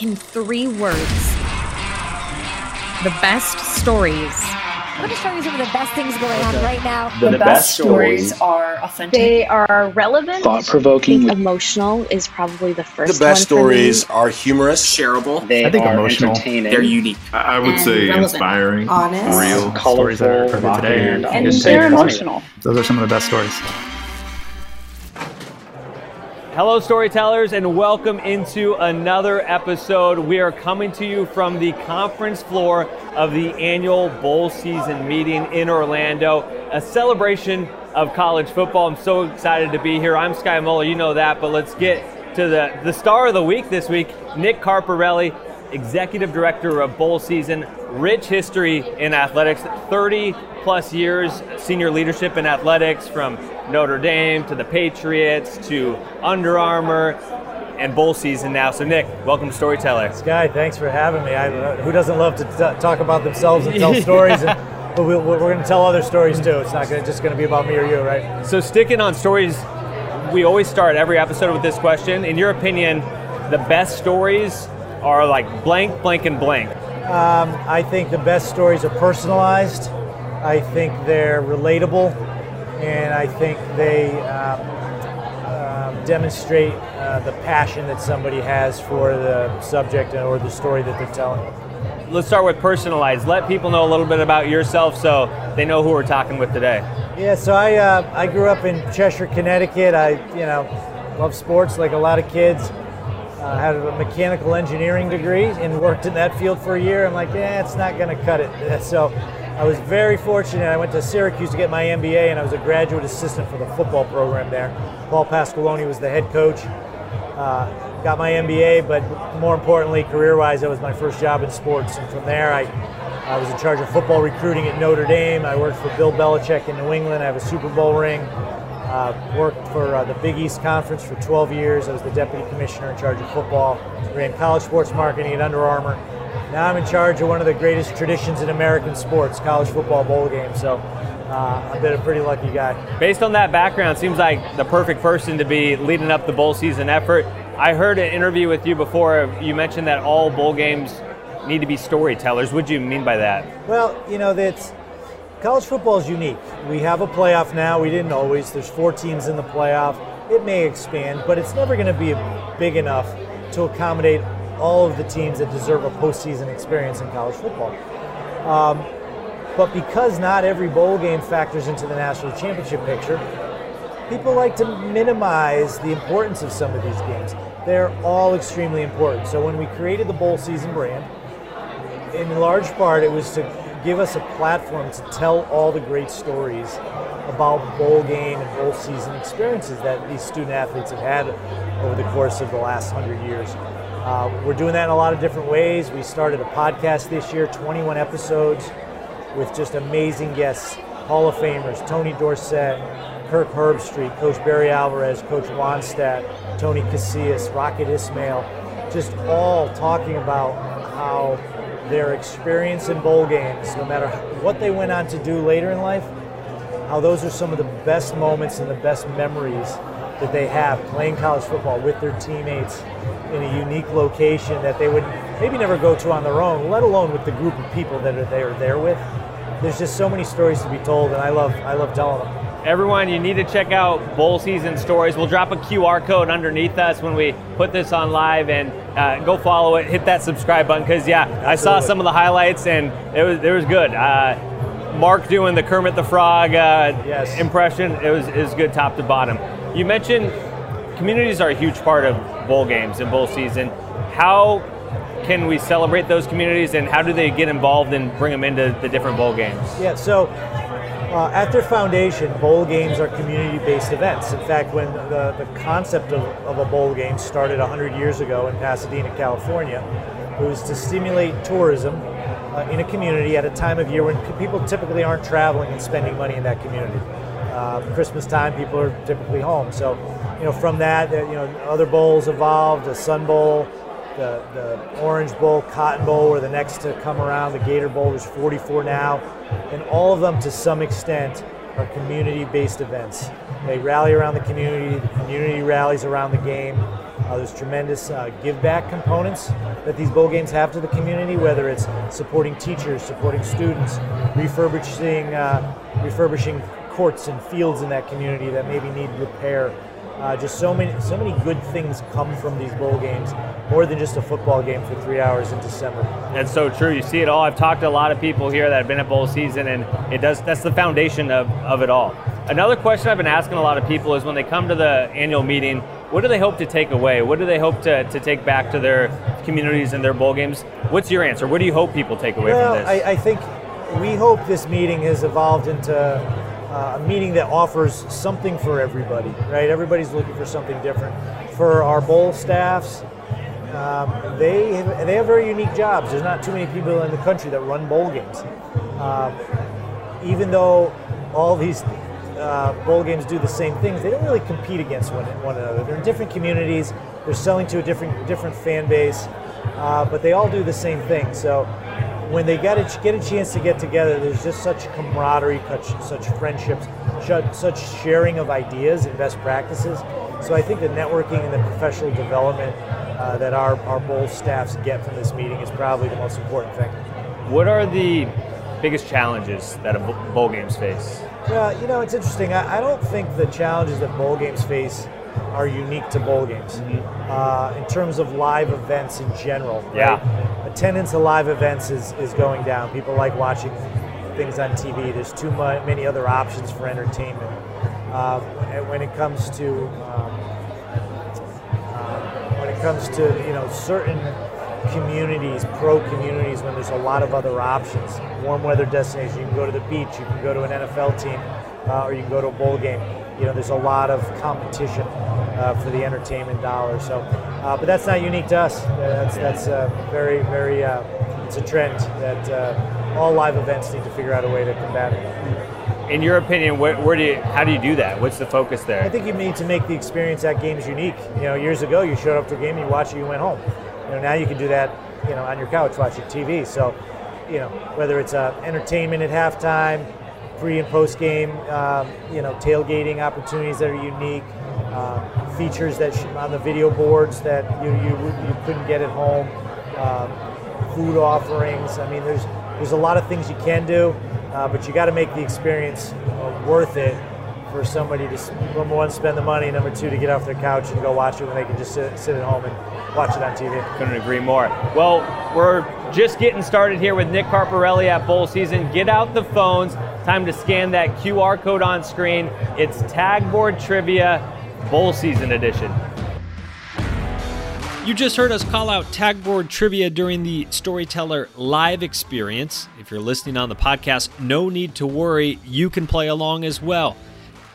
in three words. The best stories. I'm going to show you some of the best things going on right now. The, The, best, best stories stories are authentic. They are relevant. thought provoking. Emotional is probably the first The best one for me. stories are humorous. shareable. They I think are emotional. entertaining. They're unique. I I would And say relevant. inspiring, Honest. real. colorful, stories that are from rock today. band, And just they're emotional. Those are some of the best stories. Hello, storytellers, and welcome into another episode. We are coming to you from the conference floor of the annual bowl season meeting in Orlando, a celebration of college football. I'm so excited to be here. I'm Sky Muller, you know that, but let's get to the, the star of the week this week, Nick Carparelli, Executive Director of Bowl Season, rich history in athletics, 30 plus years senior leadership in athletics from Notre Dame to the Patriots to Under Armour and bowl season now. So, Nick, welcome to Storyteller. Sky, thanks for having me. I, uh, who doesn't love to t- talk about themselves and tell stories? And, but we, we're going to tell other stories too. It's not gonna, just going to be about me or you, right? So, sticking on stories, we always start every episode with this question. In your opinion, the best stories are like blank, blank, and blank. Um, I think the best stories are personalized. I think they're relatable, and I think they um, um, demonstrate uh, the passion that somebody has for the subject or the story that they're telling. Let's start with personalized. Let people know a little bit about yourself so they know who we're talking with today. Yeah, so I uh, I grew up in Cheshire, Connecticut. I you know love sports like a lot of kids. Uh, had a mechanical engineering degree and worked in that field for a year. I'm like, yeah, it's not going to cut it. So I was very fortunate. I went to Syracuse to get my MBA, and I was a graduate assistant for the football program there. Paul Pasqualoni was the head coach. Uh, got my MBA, but more importantly, career-wise, that was my first job in sports. And from there, I, I was in charge of football recruiting at Notre Dame. I worked for Bill Belichick in New England. I have a Super Bowl ring. Uh, worked for uh, the Big East Conference for 12 years. I was the deputy commissioner in charge of football. Ran college sports marketing at Under Armour. Now I'm in charge of one of the greatest traditions in American sports, college football bowl games. So uh, I've been a pretty lucky guy. Based on that background, seems like the perfect person to be leading up the bowl season effort. I heard an interview with you before. You mentioned that all bowl games need to be storytellers. What do you mean by that? Well, you know, that's college football is unique. We have a playoff now. We didn't always. There's four teams in the playoff. It may expand, but it's never going to be big enough to accommodate all of the teams that deserve a postseason experience in college football. Um, but because not every bowl game factors into the national championship picture, people like to minimize the importance of some of these games. They're all extremely important. So when we created the bowl season brand, in large part, it was to give us a platform to tell all the great stories about bowl game and bowl season experiences that these student athletes have had over the course of the last hundred years. Uh, we're doing that in a lot of different ways. We started a podcast this year, 21 episodes, with just amazing guests, Hall of Famers, Tony Dorsett, Kirk Herbstreit, Coach Barry Alvarez, Coach Wannstedt, Tony Casillas, Rocket Ismail, just all talking about how their experience in bowl games, no matter what they went on to do later in life, how those are some of the best moments and the best memories that they have playing college football with their teammates in a unique location that they would maybe never go to on their own, let alone with the group of people that are they are there with. There's just so many stories to be told, and I love I love telling them. Everyone, you need to check out bowl season stories. We'll drop a QR code underneath us when we put this on live, and uh, go follow it. Hit that subscribe button because yeah, I saw some of the highlights and it was it was good. Uh, Mark doing the Kermit the Frog uh, Yes. impression, it was it was good top to bottom. You mentioned communities are a huge part of bowl games and bowl season. How can we celebrate those communities, and how do they get involved and bring them into the different bowl games? Yeah, so uh, at their foundation, bowl games are community-based events. In fact, when the, the concept of, of a bowl game started 100 years ago in Pasadena, California, it was to stimulate tourism uh, in a community at a time of year when people typically aren't traveling and spending money in that community. Uh, Christmas time, people are typically home. So, you know, from that, you know, other bowls evolved. The Sun Bowl, the, the Orange Bowl, Cotton Bowl were the next to come around. The Gator Bowl was 44 now, and all of them, to some extent, are community-based events. They rally around the community. The community rallies around the game. Uh, there's tremendous uh, give back components that these bowl games have to the community, whether it's supporting teachers, supporting students, refurbishing, uh, refurbishing courts and fields in that community that maybe need repair. Uh, just so many, so many good things come from these bowl games, more than just a football game for three hours in December. That's so true. You see it all. I've talked to a lot of people here that have been at bowl season, and it does. That's the foundation of, of it all. Another question I've been asking a lot of people is when they come to the annual meeting, what do they hope to take away? What do they hope to, to take back to their communities and their bowl games? What's your answer? What do you hope people take away well, from this? I, I think we hope this meeting has evolved into uh, a meeting that offers something for everybody, right? Everybody's looking for something different. For our bowl staffs, um, they have, they have very unique jobs. There's not too many people in the country that run bowl games. Um, even though all these uh, bowl games do the same things, they don't really compete against one, one another. They're in different communities. They're selling to a different different fan base, uh, but they all do the same thing. So when they get a, get a chance to get together, there's just such camaraderie, such, such friendships, such, such sharing of ideas and best practices. So I think the networking and the professional development uh, that our, our bowl staffs get from this meeting is probably the most important thing. what are the biggest challenges that a bowl games face? Well, you know, it's interesting. I, I don't think the challenges that bowl games face are unique to bowl games uh, in terms of live events in general. right? Yeah. Attendance at live events is, is going down. People like watching things on TV. There's too many other options for entertainment. Um, and when it comes to um, um, when it comes to you know certain communities, pro communities, when there's a lot of other options. Warm weather destinations, you can go to the beach, you can go to an NFL team, uh, or you can go to a bowl game. You know, there's a lot of competition uh, for the entertainment dollar. So, uh, but that's not unique to us. That's that's uh, very very. Uh, it's a trend that uh, all live events need to figure out a way to combat it. In your opinion, where, where do you, how do you do that? What's the focus there? I think you need to make the experience at games unique. You know, years ago you showed up to a game, you watched it, you went home. You know, now you can do that, you know, on your couch watching TV. So, you know, whether it's uh, entertainment at halftime, pre and post game, um, you know, tailgating opportunities that are unique, uh, features that sh- on the video boards that you you, you couldn't get at home, um, food offerings. I mean, there's there's a lot of things you can do, uh, but you got to make the experience uh, worth it for somebody to number one spend the money, number two to get off their couch and go watch it when they can just sit, sit at home and watch it on TV. Couldn't agree more. Well, we're just getting started here with Nick Carparelli at Bowl Season. Get out the phones. Time to scan that QR code on screen. It's Tagboard Trivia Bowl Season Edition. You just heard us call out Tagboard Trivia during the Storyteller live experience. If you're listening on the podcast, no need to worry. You can play along as well.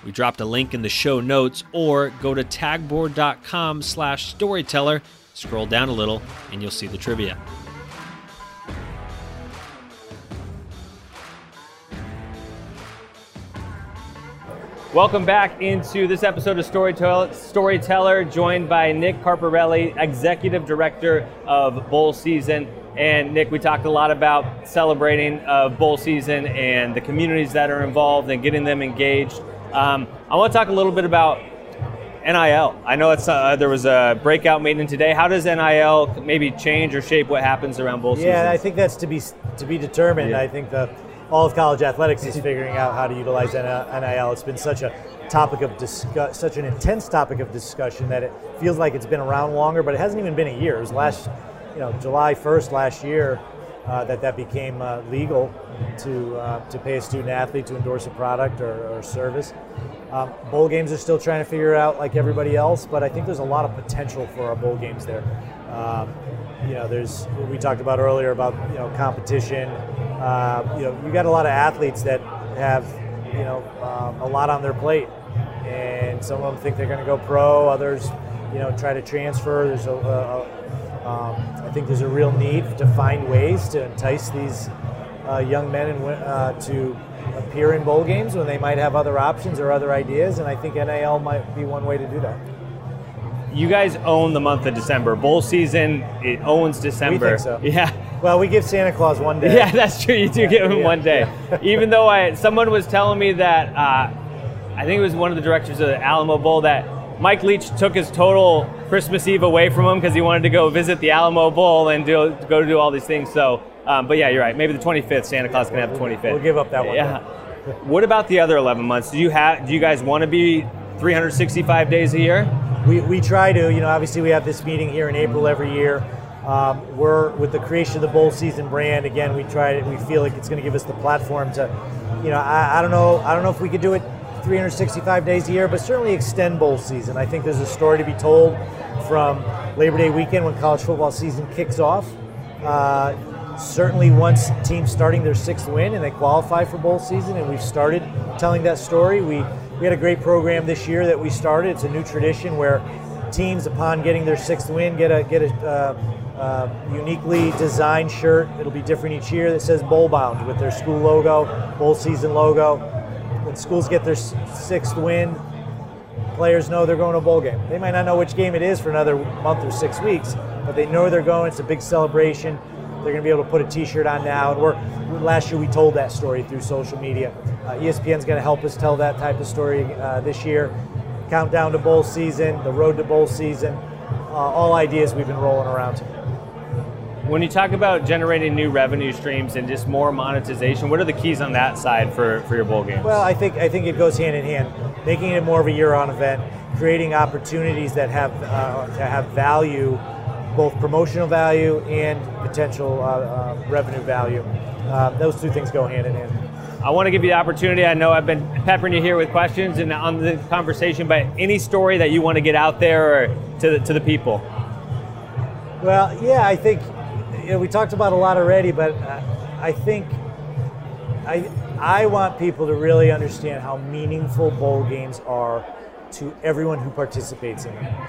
We dropped a link in the show notes or go to tagboard.com slash storyteller. Scroll down a little and you'll see the trivia. Welcome back into this episode of Storyteller, Storyteller joined by Nick Carparelli, Executive Director of Bowl Season. And Nick, we talked a lot about celebrating uh, Bowl Season and the communities that are involved and getting them engaged. Um, I want to talk a little bit about NIL. I know it's uh, there was a breakout meeting today. How does NIL maybe change or shape what happens around bowl Season? Yeah, I think that's to be to be determined. Yeah. I think the all of college athletics is figuring out how to utilize NIL. It's been such a topic of discuss, such an intense topic of discussion that it feels like it's been around longer, but it hasn't even been a year. It was last, you know, July 1st last year uh, that that became uh, legal to uh, to pay a student athlete to endorse a product or, or service. Um, bowl games are still trying to figure out like everybody else, but I think there's a lot of potential for our bowl games there. Um, you know, there's we talked about earlier about you know competition. Uh, you know, you got a lot of athletes that have you know um, a lot on their plate, and some of them think they're going to go pro. Others, you know, try to transfer. There's a, a, a um, I think there's a real need to find ways to entice these uh, young men and uh, to appear in bowl games when they might have other options or other ideas, and I think NIL might be one way to do that. You guys own the month of December. Bowl season it owns December. so. Yeah. Well, we give Santa Claus one day. Yeah, that's true. You do Yeah, give him yeah, one day. yeah. Even though I, someone was telling me that, uh, I think it was one of the directors of the Alamo Bowl that Mike Leach took his total Christmas Eve away from him because he wanted to go visit the Alamo Bowl and do, go to do all these things. So, um, but yeah, you're right. Maybe the 25th, Santa Claus can have the 25th. We'll give up that one. Yeah. what about the other 11 months? Do you have? Do you guys want to be 365 days a year? We, we try to. You know, obviously we have this meeting here in April every year. Um, we're with the creation of the bowl season brand. Again, we try. We feel like it's going to give us the platform to, you know, I, I don't know. I don't know if we could do it 365 days a year, but certainly extend bowl season. I think there's a story to be told from Labor Day weekend when college football season kicks off. Uh, certainly, once teams starting their sixth win and they qualify for bowl season, and we've started telling that story. We we had a great program this year that we started. It's a new tradition where teams, upon getting their sixth win, get a get a uh, uh, uniquely designed shirt. It'll be different each year that says Bowl Bound with their school logo, bowl season logo when schools get their sixth win, players know they're going to a bowl game. They might not know which game it is for another month or six weeks, but they know they're going. It's a big celebration. They're going to be able to put a T-shirt on now. And we're last year we told that story through social media. Uh, ESPN's going to help us tell that type of story uh, this year. Countdown to bowl season, the road to bowl season, uh, all ideas we've been rolling around. When you talk about generating new revenue streams and just more monetization, what are the keys on that side for, for your bowl games? Well, I think I think it goes hand in hand. Making it more of a year-round event, creating opportunities that have uh, to have value, both promotional value and potential uh, uh, revenue value. Uh, those two things go hand in hand. I want to give you the opportunity. I know I've been peppering you here with questions and on the conversation, but any story that you want to get out there or to the, to the people? Well, yeah, I think you know, we talked about a lot already, but uh, I think I I want people to really understand how meaningful bowl games are to everyone who participates in them.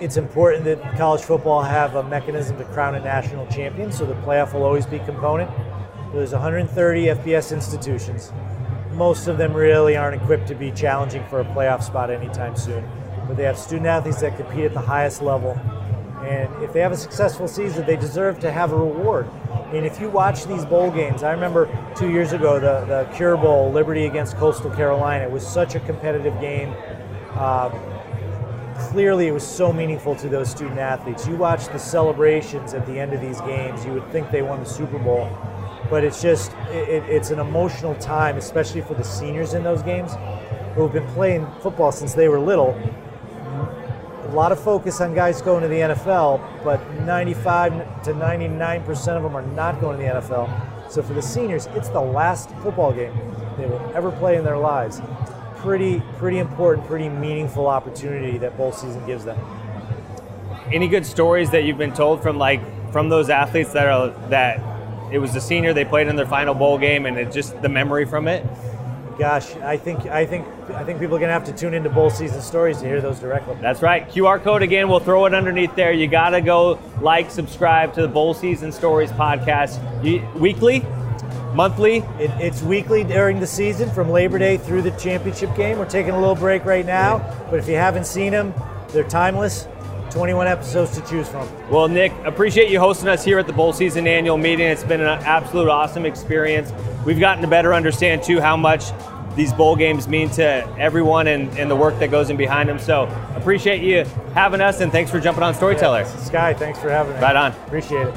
It's important that college football have a mechanism to crown a national champion, so the playoff will always be component. There's 130 FBS institutions. Most of them really aren't equipped to be challenging for a playoff spot anytime soon, but they have student athletes that compete at the highest level and if they have a successful season, they deserve to have a reward. And if you watch these bowl games, I remember two years ago the, the Cure Bowl, Liberty against Coastal Carolina. It was such a competitive game. Uh, clearly, it was so meaningful to those student athletes. You watch the celebrations at the end of these games, you would think they won the Super Bowl. But it's just, it, it's an emotional time, especially for the seniors in those games who have been playing football since they were little a lot of focus on guys going to the NFL, but 95 to 99% of them are not going to the NFL. So for the seniors, it's the last football game they will ever play in their lives. Pretty, pretty important, pretty meaningful opportunity that bowl season gives them. Any good stories that you've been told from like from those athletes that are that it was the senior they played in their final bowl game and it just the memory from it? Gosh, I think I think I think people are gonna have to tune into bowl season stories to hear those directly. That's right. QR code again. We'll throw it underneath there. You gotta go like, subscribe to the Bowl Season Stories podcast you, weekly, monthly. It, it's weekly during the season from Labor Day through the championship game. We're taking a little break right now, but if you haven't seen them, they're timeless. 21 episodes to choose from. Well, Nick, appreciate you hosting us here at the Bowl Season Annual Meeting. It's been an absolute awesome experience. We've gotten to better understand, too, how much these bowl games mean to everyone and, and the work that goes in behind them. So appreciate you having us, and thanks for jumping on Storyteller. Yeah, Sky, thanks for having me. Right on. Appreciate it.